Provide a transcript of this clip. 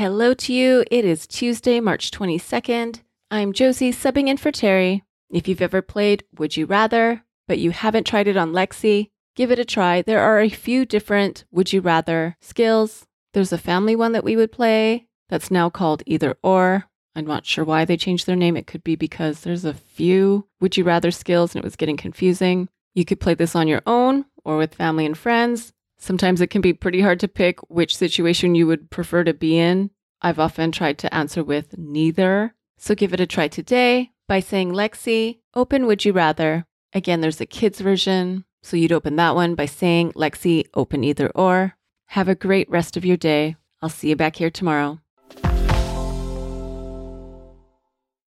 Hello to you. It is Tuesday, March 22nd. I'm Josie, subbing in for Terry. If you've ever played Would You Rather, but you haven't tried it on Lexi, give it a try. There are a few different Would You Rather skills. There's a family one that we would play that's now called Either Or. I'm not sure why they changed their name. It could be because there's a few Would You Rather skills and it was getting confusing. You could play this on your own or with family and friends. Sometimes it can be pretty hard to pick which situation you would prefer to be in. I've often tried to answer with neither. So give it a try today by saying, Lexi, open Would You Rather. Again, there's a kids version. So you'd open that one by saying, Lexi, open either or. Have a great rest of your day. I'll see you back here tomorrow.